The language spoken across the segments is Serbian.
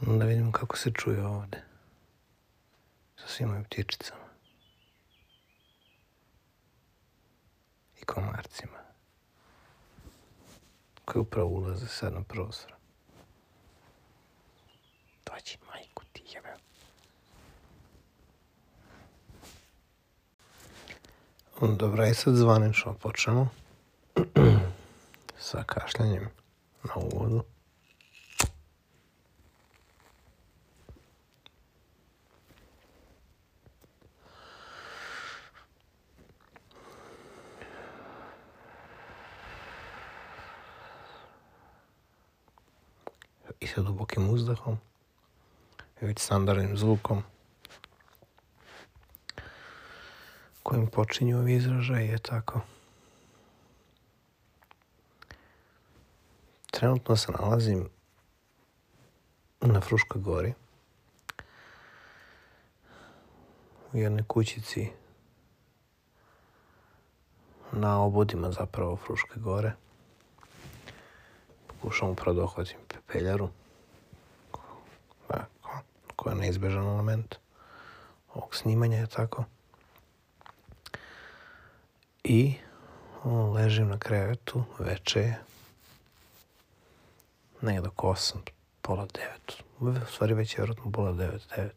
Da vidimo kako se čuje ovde. Sa svim ovim ptičicama. I komarcima. Koji upravo ulaze sad na prozor. Dođi, majku ti jebe. Dobra, i sad zvanično počnemo sa kašljanjem na uvodu. I sa dubokim uzdahom već standardnim zvukom kojim počinju ovi izražaji je tako. Trenutno se nalazim na Fruškoj gori u jednoj kućici na obodima zapravo Fruške gore. Pokušam upravo da pepeljaru koja je neizbežan element ovog snimanja je tako. I ležim na krevetu, veče je, negdje oko 8, pola 9. U stvari već je vjerojatno pola 9, 9.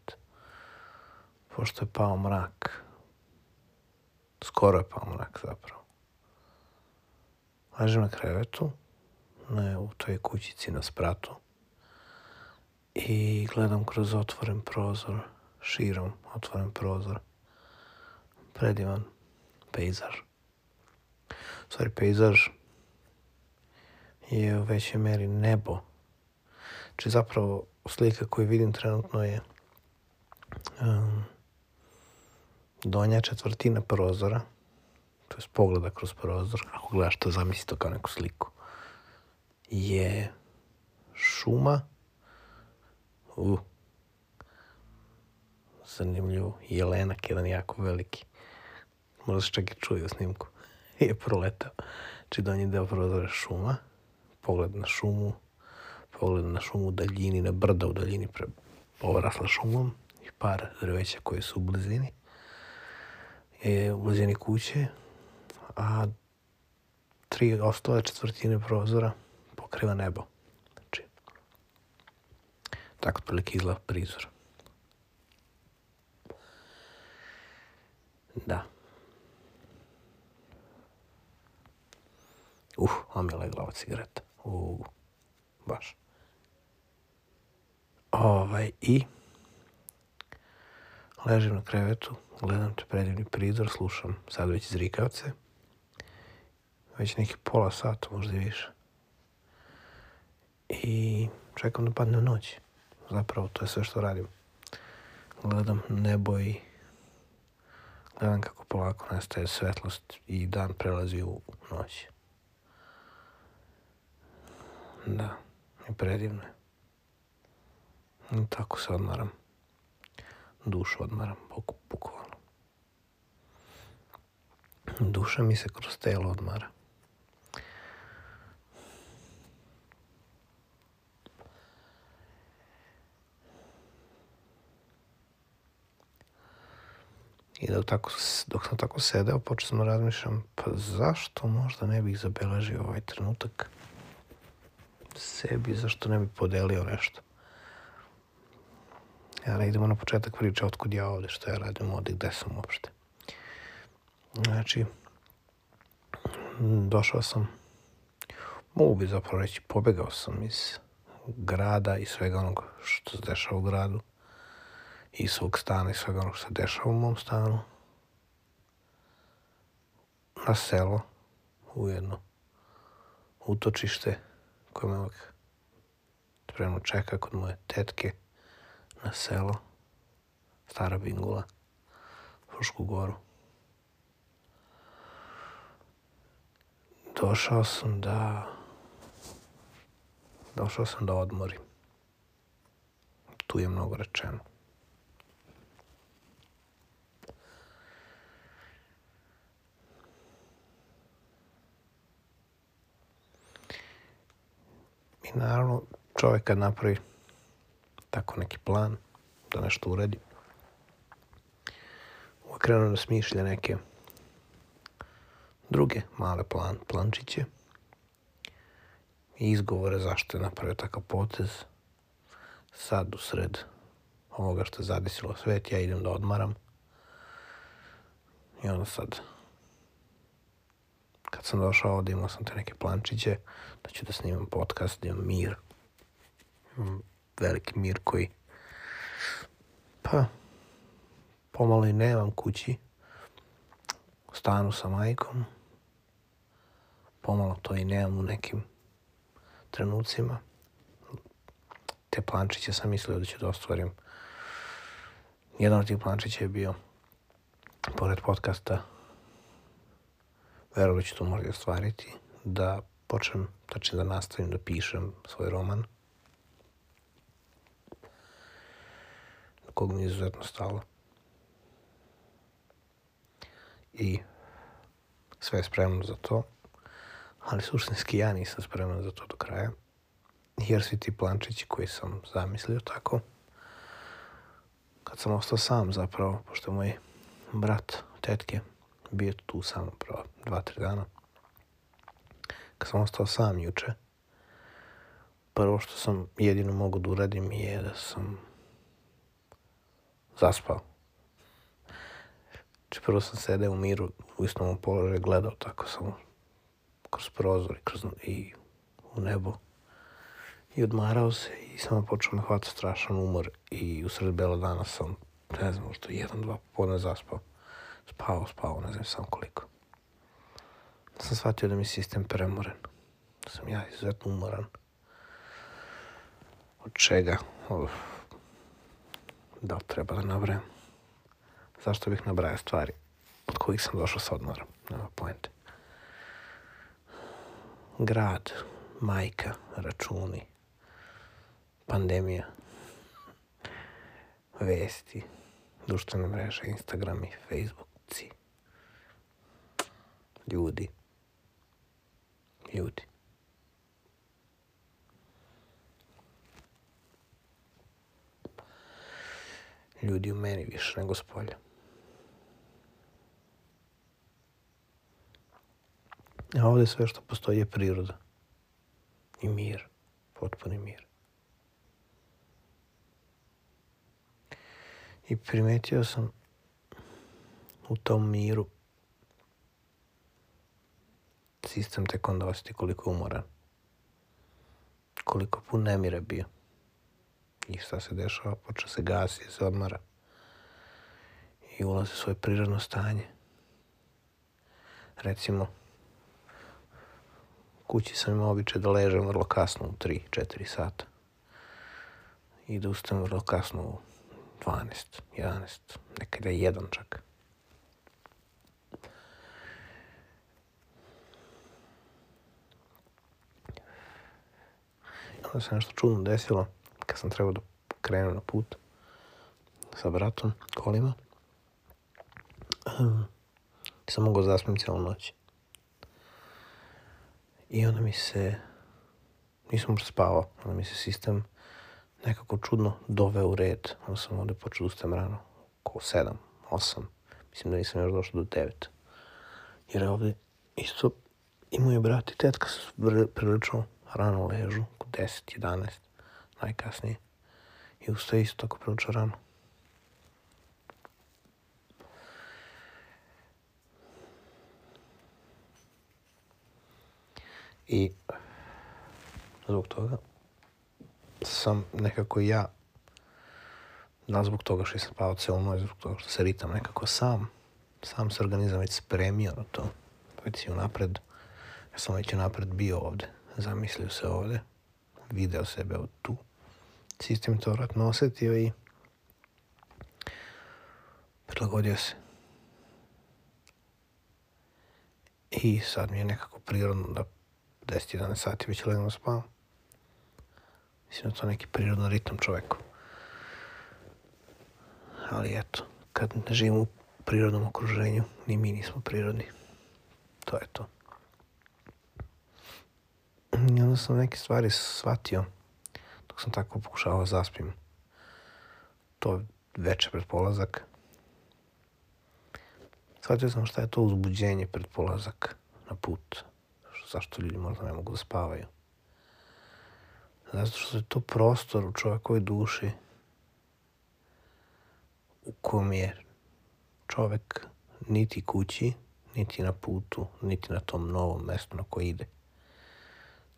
Pošto je pao mrak. Skoro je pao mrak zapravo. Ležim na krevetu, u toj kućici na spratu. I gledam kroz otvoren prozor, širom otvoren prozor. Predivan pejzaž. Stvari, pejzaž je u većoj meri nebo. Či zapravo slika koju vidim trenutno je um, donja četvrtina prozora, to je pogleda kroz prozor, ako gledaš to zamisli to kao neku sliku, je šuma, u, zanimljivo, jelenak jedan jako veliki, možda se čak i čuje u snimku, je proletao. Znači donji deo prozora šuma, pogled na šumu, pogled na šumu u daljini, na brda u daljini pre, obrasla šumom. I par drveća koje su u blizini. Je u blizini kuće, a tri ostale četvrtine prozora pokriva nebo. Znači, tako otprilike izgleda prizor. Da. Uh, a mi je legla ova cigareta. Uh, baš. Ovaj, i ležim na krevetu, gledam te predivni prizor, slušam sad već zrikavce. Već neki pola sata, možda i više. I čekam da padne noć. Zapravo, to je sve što radim. Gledam nebo i gledam kako polako nestaje svetlost i dan prelazi u noć. Da, i predivno je. I tako se odmaram. Dušu odmaram, bukvalno. Duša mi se kroz telo odmara. I da tako, dok sam tako sedeo, počeo sam da razmišljam, pa zašto možda ne bih zabeležio ovaj trenutak sebi, zašto ne bi podelio nešto. Ja ne idemo na početak priče otkud ja ovde, što ja radim ovde, gde sam uopšte. Znači, došao sam, mogu bi zapravo reći, pobegao sam iz grada i svega onog što se dešava u gradu i svog stana i svega onog što se dešava u mom stanu na selo u jedno utočište koje me uvek spremno čeka kod moje tetke na selo, Stara Bingula, Frušku goru. Došao sam da... Došao sam da odmorim. Tu je mnogo rečeno. I naravno, čovjek kad napravi tako neki plan da nešto uradi. Uvijek krenuo da smišlja neke druge male plan, plančiće i izgovore zašto je napravio takav potez. Sad u sred ovoga što je zadesilo svet, ja idem da odmaram. I onda sad, kad sam došao ovdje, imao sam te neke plančiće, da ću da snimam podcast, da imam mir. Veliki mir koji, pa, pomalo i nemam kući. U stanu sa majkom. Pomalo to i nemam u nekim trenucima. Te plančiće sam mislio da ću da ostvarim. Jedan od tih plančića je bio, pored podcasta, verujem da ću to možda ostvariti, da počnem, tačnije da nastavim da pišem svoj roman. kog mi je izuzetno stalo. I sve je spremno za to ali suštinski ja nisam spreman za to do kraja. Jer svi ti plančići koji sam zamislio tako, kad sam ostao sam zapravo, pošto je moj brat, tetke, bio tu samo prvo dva, tri dana, kad sam ostao sam juče, prvo što sam jedino mogu da uradim je da sam zaspao. Znači prvo sam sedeo u miru, u istom položaju, gledao tako samo kroz prozor i, kroz, i u nebo. I odmarao se i samo počeo me hvata strašan umor i u sred bela dana sam, ne znam, možda jedan, dva popodne zaspao. Spao, spao, ne znam sam koliko. Sam shvatio da mi sistem premoren. Da sam ja izuzetno umoran. Od čega? Uf. Da li treba da nabrajam? Zašto bih nabrajao stvari od kojih sam došao sa odmorom? Nema pojente grad, majka, računi, pandemija, vesti, društvene mreže, Instagram i Facebookci, ljudi, ljudi. Ljudi u meni više nego s polja. A ovdje sve što postoji je priroda. I mir. Potpuni mir. I primetio sam u tom miru sistem tek onda osjeti koliko je umoran. Koliko pun nemira bio. I šta se dešava? Počne se gasi, se odmara. I ulazi u svoje prirodno stanje. Recimo, kući sam imao običaj da ležem vrlo kasno u 3-4 sata. I da ustajem vrlo kasno u 12, 11, nekada je jedan čak. Onda se nešto čudno desilo kad sam trebao da krenem na put sa bratom, kolima. Um, sam mogao zaspim cijelu noć. I onda mi se, nisam možda spavao, onda mi se sistem nekako čudno doveo u red. Onda sam ovde počeo da ustajem rano, oko sedam, osam. Mislim da nisam još došao do devet. Jer je ovde isto i moj brat i tetka su prilično rano ležu, 10, 11, najkasnije. I ustaje isto tako prilično rano. I zbog toga sam nekako ja, da zbog toga što sam pao celo noć, zbog toga što se ritam nekako sam, sam se organizam već spremio na to, već si unapred, ja sam već unapred bio ovde, zamislio se ovde, video sebe od tu, sistem to vratno osetio i prilagodio se. I sad mi je nekako prirodno da 10-11 sati već legno spavam. Mislim da to neki prirodno ritam čoveku. Ali eto, kad ne živimo u prirodnom okruženju, ni mi nismo prirodni. To je to. I onda sam neke stvari shvatio dok sam tako pokušavao da zaspim. to veče pred polazak, shvatio sam šta je to uzbuđenje pred polazak na put. Zašto ljudi možda ne mogu da spavaju. Zato što je to prostor u čovjekovoj duši u kom je čovek niti kući, niti na putu, niti na tom novom mestu na koji ide.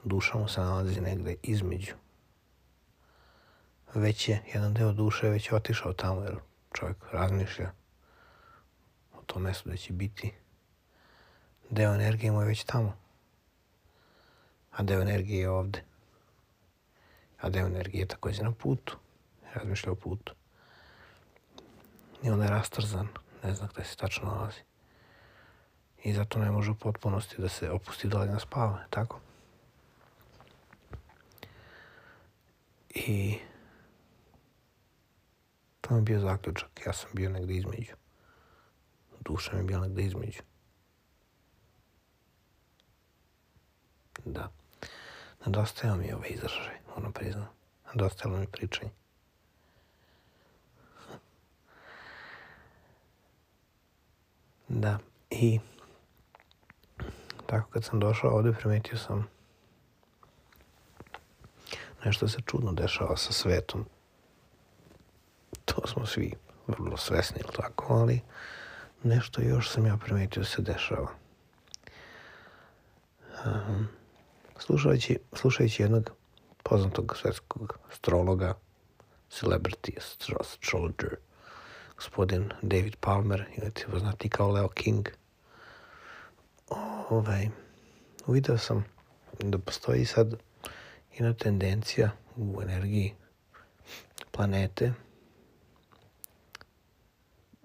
Duša mu se nalazi negde između. Već je, jedan deo duše već je otišao tamo, jer čovjek razmišlja o tom mestu da će biti. Deo energije mu je već tamo. A deo energije je ovde. A deo energije je takođe na putu. Razmišlja o putu. I onda je rastrzan. Ne zna gde se tačno nalazi. I zato ne može u potpunosti da se opusti dole na spavanje, tako? I to mi je bio zaključak. Ja sam bio negde između. Duša mi je bila negde između. Da. Nedostajao mi ovaj izražaj, ono priznam. Nedostajalo mi pričanje. Da, i tako kad sam došao ovde primetio sam nešto se čudno dešava sa svetom. To smo svi vrlo svesni, ili tako, ali nešto još sam ja primetio se dešava. Um, slušajući, slušajući jednog poznatog svetskog astrologa, celebrity astrologer, gospodin David Palmer, ili ti poznati kao Leo King, ovaj, uvideo sam da postoji sad jedna tendencija u energiji planete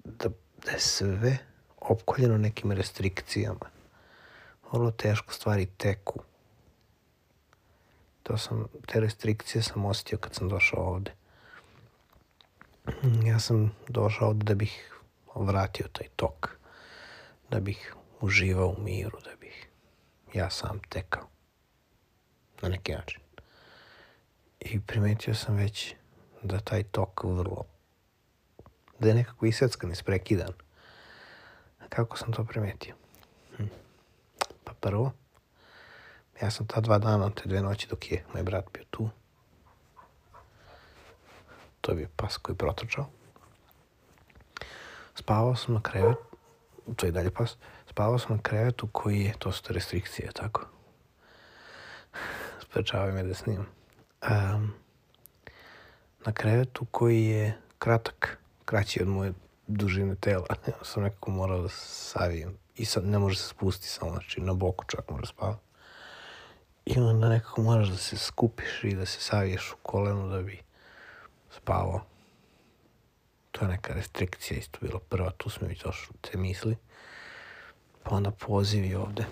da, da je sve opkoljeno nekim restrikcijama. Vrlo teško stvari teku. To sam, te restrikcije sam osjetio kad sam došao ovde. Ja sam došao ovde da bih vratio taj tok. Da bih uživao u miru, da bih ja sam tekao. Na neki način. I primetio sam već da taj tok vrlo, da je nekako iseckan, isprekidan. Kako sam to primetio? Hm. Pa prvo, ja sam ta dva dana, te dve noći dok je moj brat bio tu, to je bio pas koji je protočao. Spavao sam na krevet, to je dalje pas, spavao sam na krevetu koji je, to su te restrikcije, tako? Sprečavaju me da snimam. Um, na krevetu koji je kratak, kraći od moje dužine tela. Sam nekako morao da savijem. I sad ne može se spustiti samo, znači na boku čak može spavati. I onda nekako moraš da se skupiš i da se saviješ u kolenu da bi spavao. To je neka restrikcija isto bilo prva, tu smo već došli te misli. Pa onda pozivi ovde.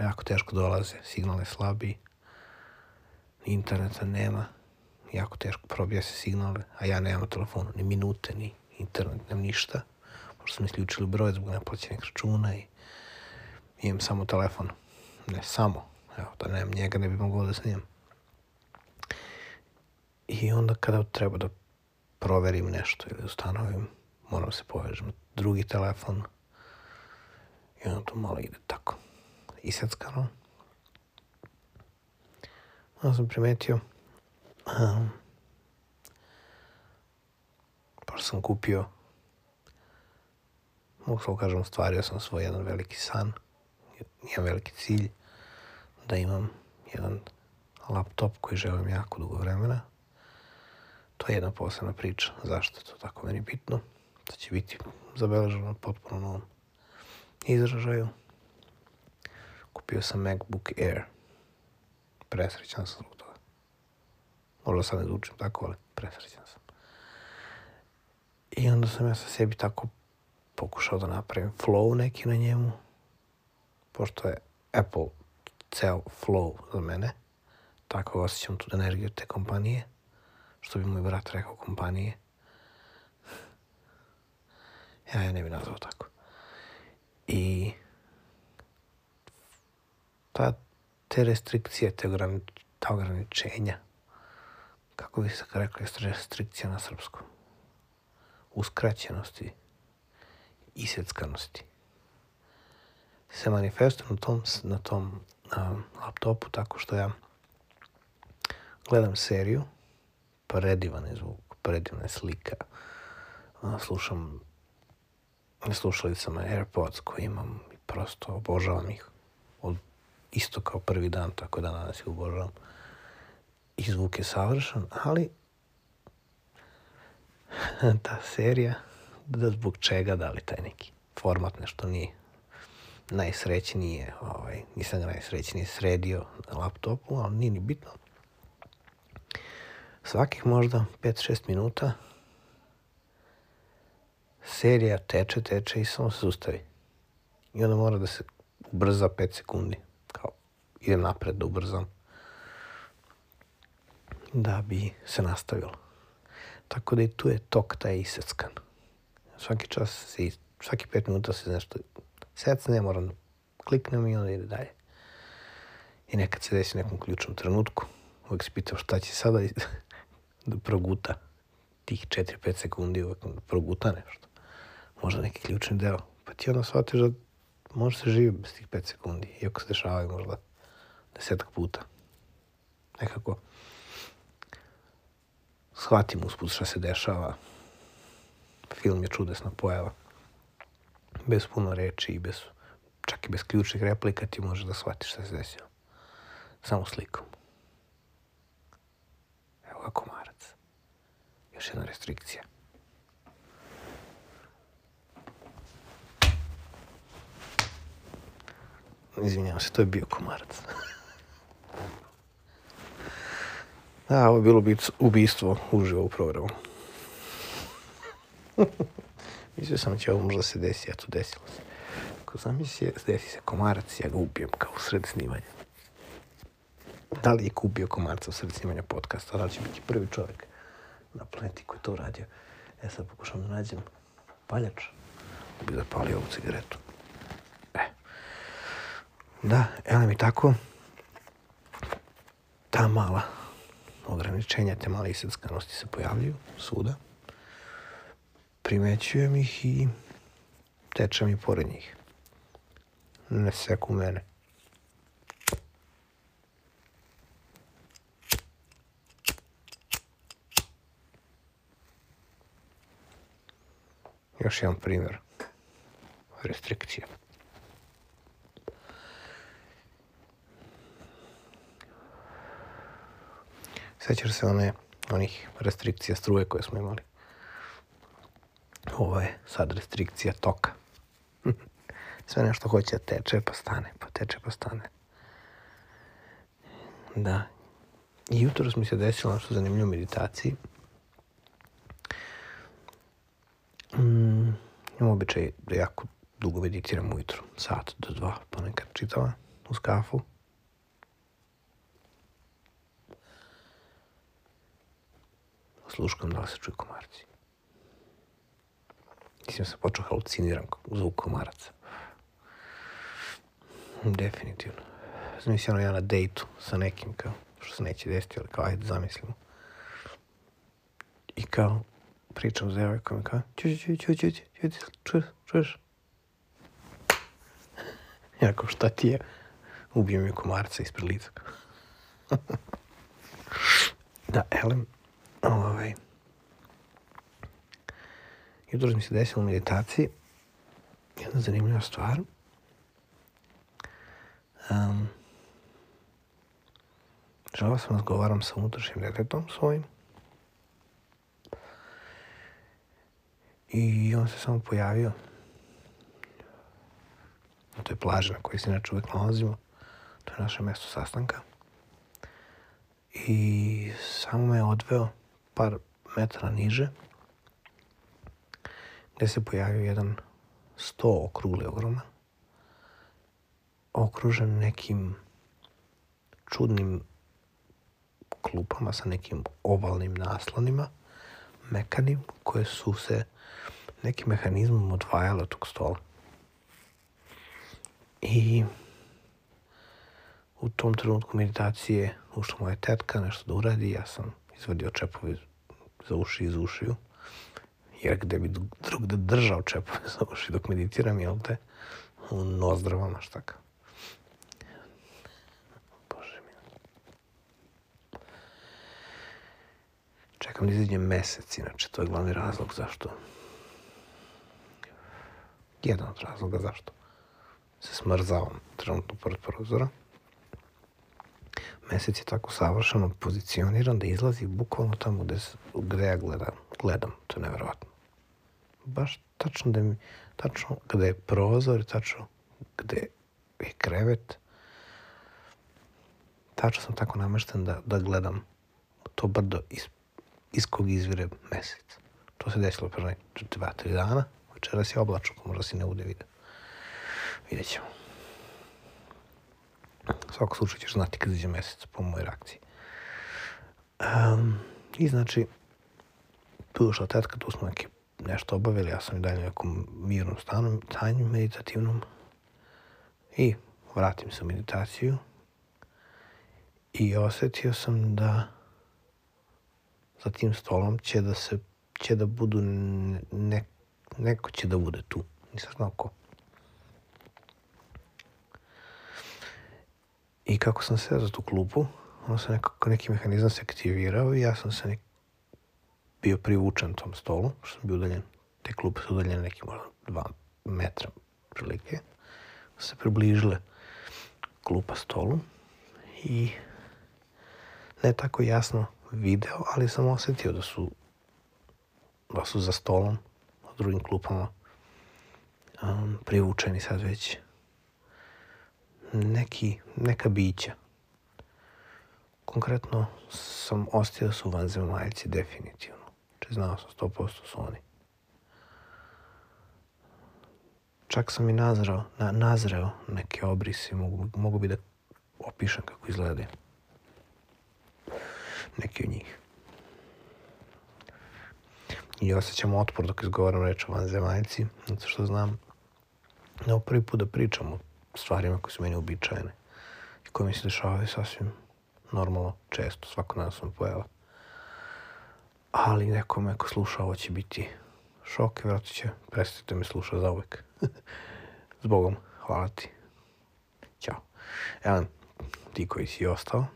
Jako teško dolaze, signal je slabiji. Interneta nema. Jako teško probija se signale, a ja nemam telefonu, ni minute, ni internet, nemam ništa. Možda sam isključili broj zbog neplaćenih računa i imam samo telefon. Ne samo. Evo, da nemam njega ne bi mogao da snimam. I onda kada treba da proverim nešto ili ustanovim, moram se povežem drugi telefon, I onda to malo ide tako iseckano. Onda sam primetio um, pa sam kupio mogu samo kažem, stvario sam svoj jedan veliki san, jedan veliki cilj, da imam jedan laptop koji želim jako dugo vremena. To je jedna posebna priča, zašto je to tako meni bitno. To će biti zabeleženo potpuno novom izražaju. Kupio sam MacBook Air. Presrećan sam zbog toga. Možda sad ne zvučim tako, ali presrećan sam. I onda sam ja sa sebi tako pokušao da napravim flow neki na njemu. Pošto je Apple ceo flow za mene. Tako osjećam tu energiju te kompanije. Što bi moj brat rekao kompanije. Ja je ne bi nazvao tako. I ta, te restrikcije, te ograni, ta ograničenja, kako bi se rekli restrikcija na srpskom? uskraćenosti, iseckanosti se manifestuje na tom, na tom um, laptopu tako što ja gledam seriju, predivan je zvuk, predivna je slika, uh, slušam slušalicama AirPods koje imam i prosto obožavam ih isto kao prvi dan, tako da danas ih obožavam. I zvuk je savršen, ali ta serija, da zbog čega, da li taj neki format nešto nije najsrećnije, ovaj, nisam ga najsrećnije sredio na laptopu, ali nije ni bitno. Svakih možda 5-6 minuta serija teče, teče i samo se zustavi. I onda mora da se ubrza 5 sekundi. Kao, idem napred da ubrzam. Da bi se nastavilo. Tako da i tu je tok taj iseckan. Svaki čas se, svaki 5 minuta se nešto secne, moram da kliknem i onda ide dalje. I nekad se desi nekom ključnom trenutku. Uvijek se pitam šta će sada da proguta tih 4-5 sekundi, uvijek da proguta nešto. Možda neki ključni deo. Pa ti onda shvatiš da može se živi bez tih 5 sekundi, iako se dešavaju možda desetak puta. Nekako shvatim usput šta se dešava. Film je čudesna pojava bez puno reči i bez, čak i bez ključnih replika ti možeš da shvatiš šta se desilo. Samo slikom. Evo ga komarac. Još jedna restrikcija. Izvinjavam se, to je bio komarac. Da, ovo je bilo ubistvo uživo u programu. Mislio sam da će ovo možda se desi, eto desilo se. Ako zamisli, desi se komarac, ja ga ubijem kao u sred snimanja. Da li je kubio komarca u sred snimanja podcasta, da li će biti prvi čovjek na planeti koji to uradio. E sad pokušam da nađem paljač da bi zapalio ovu cigaretu. Da, evo mi tako ta mala ograničenja, te male iseckanosti se pojavljuju svuda primećujem ih i tečem i pored njih. Ne seku mene. Još jedan primjer restrikcija. Sećaš se one, onih restrikcija struje koje smo imali? ovo je sad restrikcija toka. Sve nešto hoće da teče pa stane, pa teče pa stane. Da. I jutro mi se desilo nešto zanimljivo u meditaciji. Mm, imam običaj da jako dugo meditiram ujutro, sat do dva, ponekad čitava, uz kafu. Sluškam da li se čuju komarci. Mislim sam počeo haluciniram zvuk komaraca. Definitivno. Zamislio ono ja na dejtu sa nekim, kao, što se neće desiti, ali kao, ajde, zamislimo. I kao, pričam s devojkom, kao, čući, čući, čući, čući, čući, čuješ, čuješ? Ja kao, šta ti je? Ubijem mi komarca ispred lica. da, elem, ovaj, Jutro mi se desilo u meditaciji jedna zanimljiva stvar. Um, želao sam da razgovaram sa unutrašnjim detetom svojim. I on se samo pojavio na toj plaži na kojoj se inače uvek nalazimo. To je naše mesto sastanka. I samo me odveo par metara niže gde se pojavio jedan sto okrugli ogroman, okružen nekim čudnim klupama sa nekim ovalnim naslonima, mekanim, koje su se nekim mehanizmom odvajale od tog stola. I u tom trenutku meditacije ušla moja tetka nešto da uradi, ja sam izvadio čepovi za uši iz ušiju Jer gde bi drugde držao čepove za uši dok meditiram, jel te? U nozdravama, šta kao. Bože mi. Čekam da izađe mesec, inače, to je glavni razlog zašto. Jedan od razloga zašto se smrzavam trenutno pored prozora. Mesec je tako savršeno pozicioniran da izlazi bukvalno tamo gde, gde ja gledam. gledam. To je neverovatno. Baš tačno da mi, tačno gde je prozor, tačno gde je krevet. Tačno sam tako namešten da, da gledam to brdo iz, iz kog izvire mesec. To se desilo pre dva, tri dana. Večeras je oblačno, možda si ne bude video. Vidjet ćemo. U svakom slučaju ćeš znati kad izađe mesec po mojoj reakciji. Um, I znači, je ušla tetka, tu smo neki nešto obavili, ja sam i dalje u nekom mirnom stanu, stanju meditativnom. I vratim se u meditaciju i osetio sam da za tim stolom će da se će da budu ne, neko će da bude tu. Nisam znao ko. I kako sam se za tu klupu, ono se nekako neki mehanizam se aktivirao i ja sam se nek... bio privučen tom stolu, što sam bio udaljen. Te klupe su udaljene neki možda dva metra prilike. Se približile klupa stolu i ne tako jasno video, ali sam osetio da su da su za stolom u drugim klupama um, privučeni sad već neki, neka bića. Konkretno sam ostio su vanzemaljci definitivno. Če znači, znao sam 100% su oni. Čak sam i nazreo, na, nazreo neke obrisi, mogu, mogu bi da opišem kako izgledaju. Neki od njih. I osjećam otpor dok izgovaram reč o vanzemaljci, zato što znam da prvi put da pričam o stvarima koje su meni običajne i koje mi se dešavaju sasvim normalno, često, svako dan sam pojava. Ali nekome ako sluša ovo će biti šok i vratno će prestati da me sluša za uvek. Zbogom, hvala ti. Ćao. Evo, ti koji si ostao,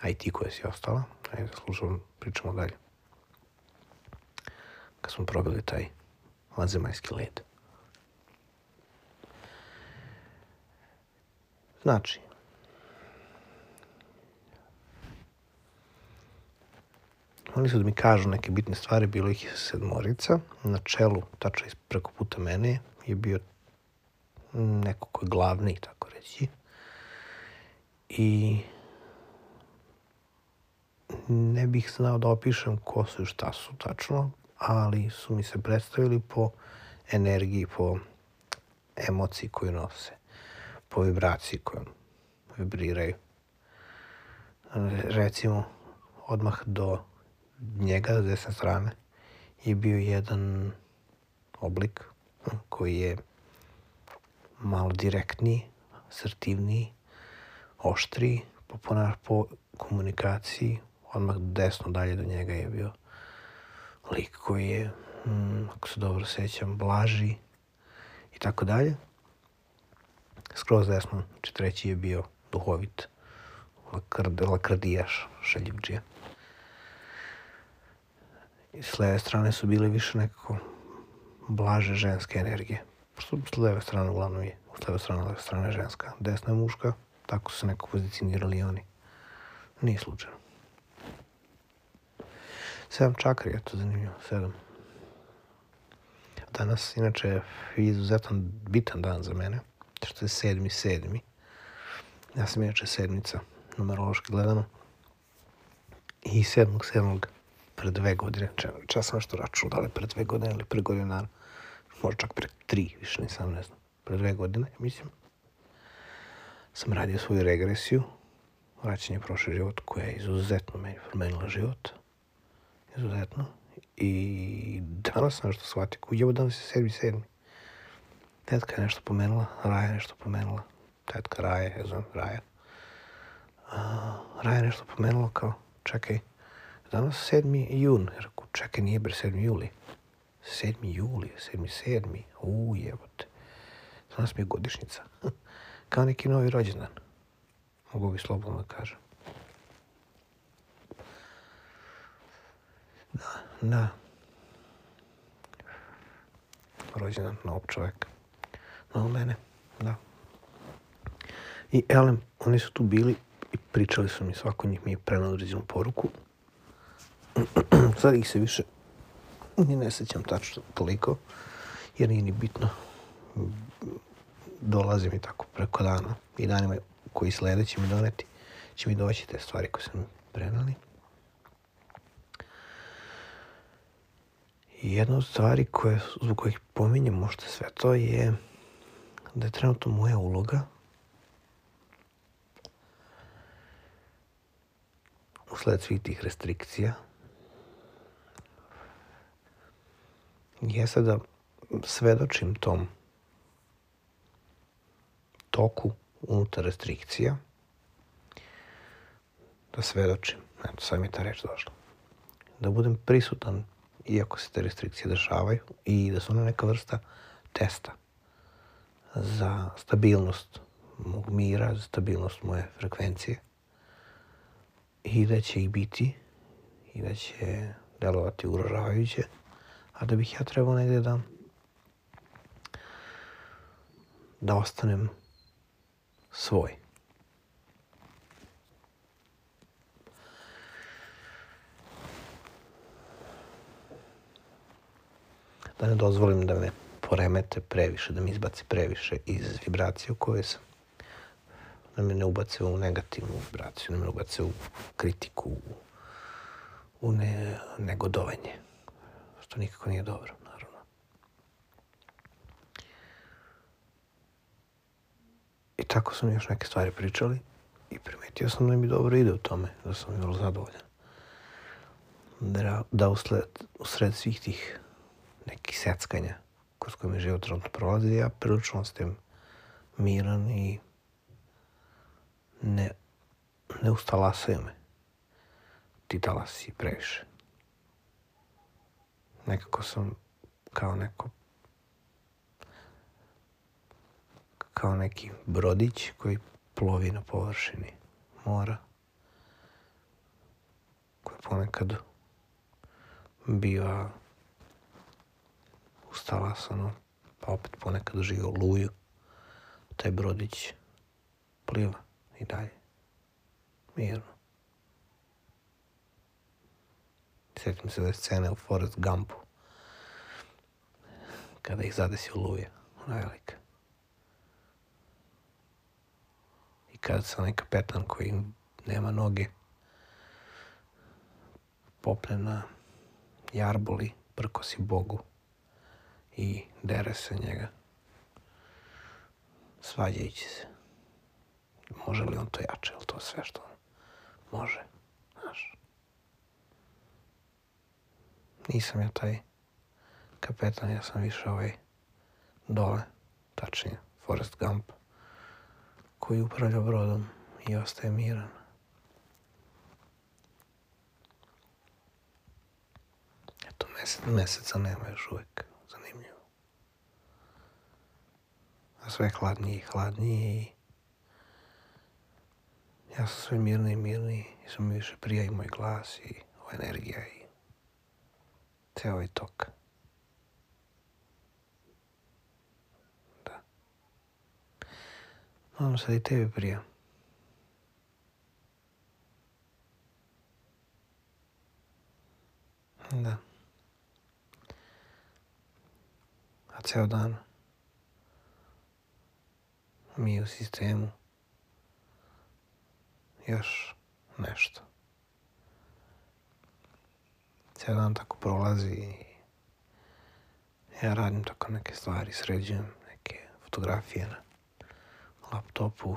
a i ti koji si ostala, ajde da slušam, pričamo dalje. Kad smo probili taj vanzemaljski led. Znači, oni su da mi kažu neke bitne stvari, bilo ih je sedmorica, na čelu, tačno preko puta mene, je bio neko ko je glavni, tako reći. I ne bih znao da opišem ko su i šta su tačno, ali su mi se predstavili po energiji, po emociji koju nose po vibraciji kojom vibriraju. Recimo, odmah do njega, s desne strane, je bio jedan oblik koji je malo direktniji, assertivniji, oštriji, po, po komunikaciji. Odmah desno dalje do njega je bio lik koji je, mm, ako se dobro sećam, blaži i tako dalje skroz desno, znači treći je bio duhovit, lakrd, lakrdijaš, šaljivđija. I s leve strane su bile više nekako blaže ženske energije. Što s leve strane uglavnom je, s leve strane, leve strane je ženska, desna je muška, tako su se neko pozicionirali oni. Nije slučajno. Sedam čakri, eto zanimljivo, sedam. Danas, inače, je izuzetan bitan dan za mene što je sedmi, sedmi. Ja sam inače sedmica, numerološki gledano. I sedmog, sedmog, pre dve godine, čas sam nešto računao, da li pre dve godine ili pre godine dana, možda čak pre tri, više nisam, ne znam, pre dve godine, mislim, sam radio svoju regresiju, vraćanje prošle život, koja je izuzetno meni promenila život, izuzetno, i danas sam nešto shvatio, je danas je sedmi, sedmi. Tetka je nešto pomenula, Raja je nešto pomenula. Tetka Raja, ja znam, Raja. Uh, Raja je nešto pomenula kao, čekaj, danas 7. jun. Ja rekao, čekaj, nije bre 7. juli. 7. juli, 7. 7. U, jebote. Danas mi je godišnica. Kao neki novi rođendan. Mogu bi slobodno da kažem. Da, da. Rođendan novog čoveka. Novo mene, da. I elem, oni su tu bili i pričali su mi, svako njih mi je prenao određenu poruku. Sad ih se više ni ne sećam tačno toliko, jer nije ni bitno. Dolazi mi tako preko dana i danima koji slede će mi doneti, će mi doći te stvari koje su mi prenali. I jedna od stvari koje, zbog kojih pominjem možda sve to je da je trenutno moja uloga usled svih tih restrikcija jeste da svedočim tom toku unutar restrikcija, da svedočim, eto sad mi je ta reč došla, da budem prisutan iako se te restrikcije dešavaju i da su ona neka vrsta testa za stabilnost mog mira, za stabilnost moje frekvencije i da će ih biti i da će delovati ugrožavajuće, a da bih ja trebao negde da da ostanem svoj. Da ne dozvolim da me poremete previše, da mi izbaci previše iz vibracije u kojoj sam. Da me ne ubace u negativnu vibraciju, da me ubace u kritiku, u, u ne, negodovanje. Što nikako nije dobro, naravno. I tako su mi još neke stvari pričali i primetio sam da mi dobro ide u tome, da sam vrlo zadovoljan. Da, da usled, usred svih tih nekih seckanja kroz koje mi život trenutno prolazi, ja prilično ostajem miran i ne, ne ustalasaju me ti talasi previše. Nekako sam kao neko kao neki brodić koji plovi na površini mora koji ponekad biva ustalasano, pa opet ponekad živi oluju. Taj brodić pliva i dalje. Mirno. Sjetim se da je scene u Forrest Gumpu. Kada ih zadesi oluje. Ona velika. I kada se onaj kapetan koji nema noge popne na jarboli, prkosi Bogu i dere se njega. Svađajući se. Može li on to jače, ili to sve što on može, znaš. Nisam ja taj kapetan, ja sam više ovaj dole, tačnije, Forrest Gump, koji upravlja brodom i ostaje miran. Eto, mesec, meseca nema još uvek a sve hladnije i hladnije i ja sam sve mirniji i mirniji i sam mi više prija i moj glas i ova energija i ceo ovaj tok. Da. Malo sad i tebi prija. Da. A ceo dan mi u sistemu još nešto. Cijel dan tako prolazi i ja radim tako neke stvari, sređujem neke fotografije na laptopu,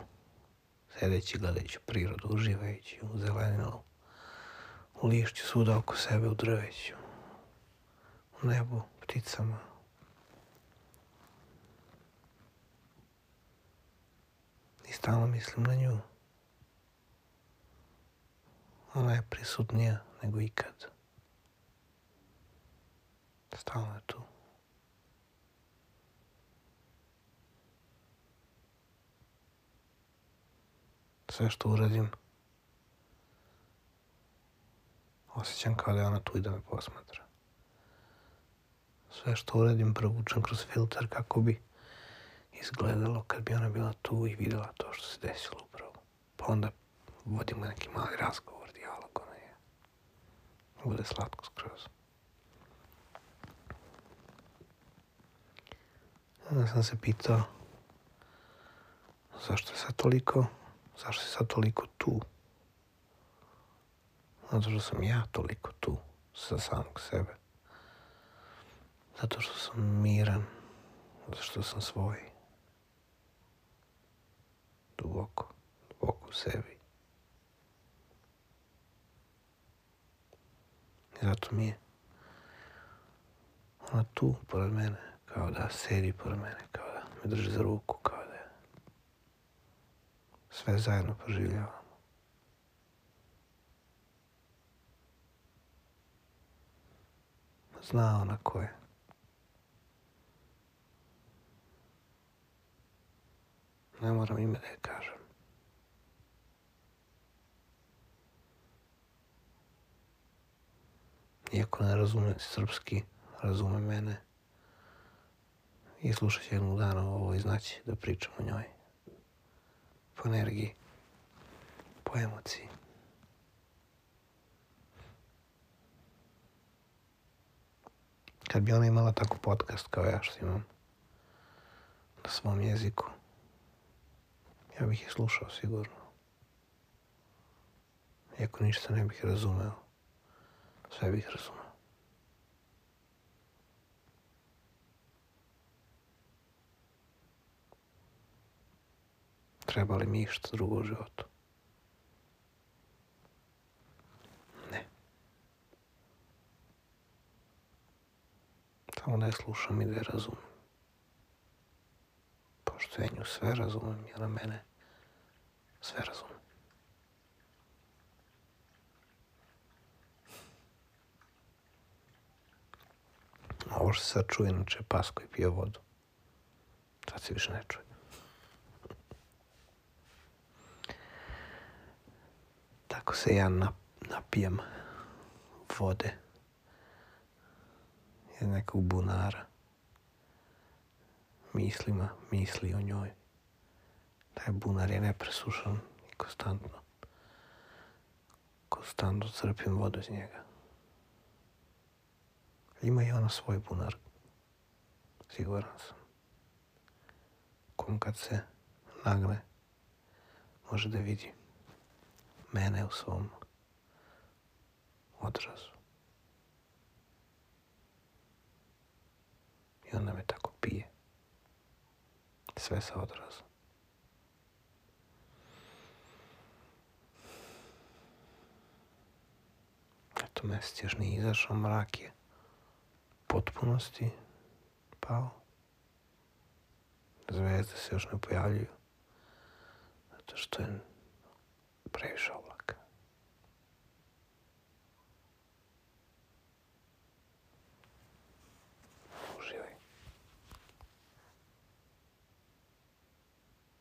sedeći, gledajući prirodu, uživajući u zeleninu, u lišću svuda oko sebe, u drveću, u nebu, pticama, и стана мислим на него. Она е присутния, не го икат. Ставането. Сега ще уредим осечен каляна на туидаме по 8 метра. Сега ще уредим превучен кръс филтър, како би. Izgledalo kad bi ona bila tu i videla to što se desilo upravo. Pa onda vodimo neki mali razgovor, dijalog, ona je. Bude slatko skroz. Onda sam se pitao zašto je sad toliko, zašto je sad toliko tu? Zato što sam ja toliko tu sa samog sebe. Zato što sam miran, zato što sam svoj. Duboko, duboko u sebi. I zato mi je ona tu pored mene, kao da sedi pored mene, kao da me drži za ruku, kao da sve zajedno proživljavamo. Zna ona ko je. Ne moram ime da je kažem. Iako ne razume srpski, razume mene. I slušat će jednog dana ovo i znaći da pričam o njoj. Po energiji, po emociji. Kad bi ona imala tako podcast kao ja što imam na svom jeziku, ja bih je slušao sigurno. Iako ništa ne bih razumeo, sve bih razumeo. Treba li mi išta drugo u životu? Ne. Samo da je slušam i da je razumem. Nju sve razumem i ona mene sve razumem. Ovo što sad čuje, inače pas koji pije vodu. Sad se više ne čuje. Tako se ja napijem vode iz nekog bunara. Mislima, misli o njoj. Taj bunar je nepresušan i konstantno. Konstantno crpim vodu iz njega. Ima i ona svoj bunar. Siguran sam. Kom kad se nagne, može da vidi mene u svom odrazu. I onda me tako pije. Sve sa odrazom. Eto, mesec još nije izašao, mrak je potpunosti pao. Zvezde se još ne pojavljuju. Zato što je previše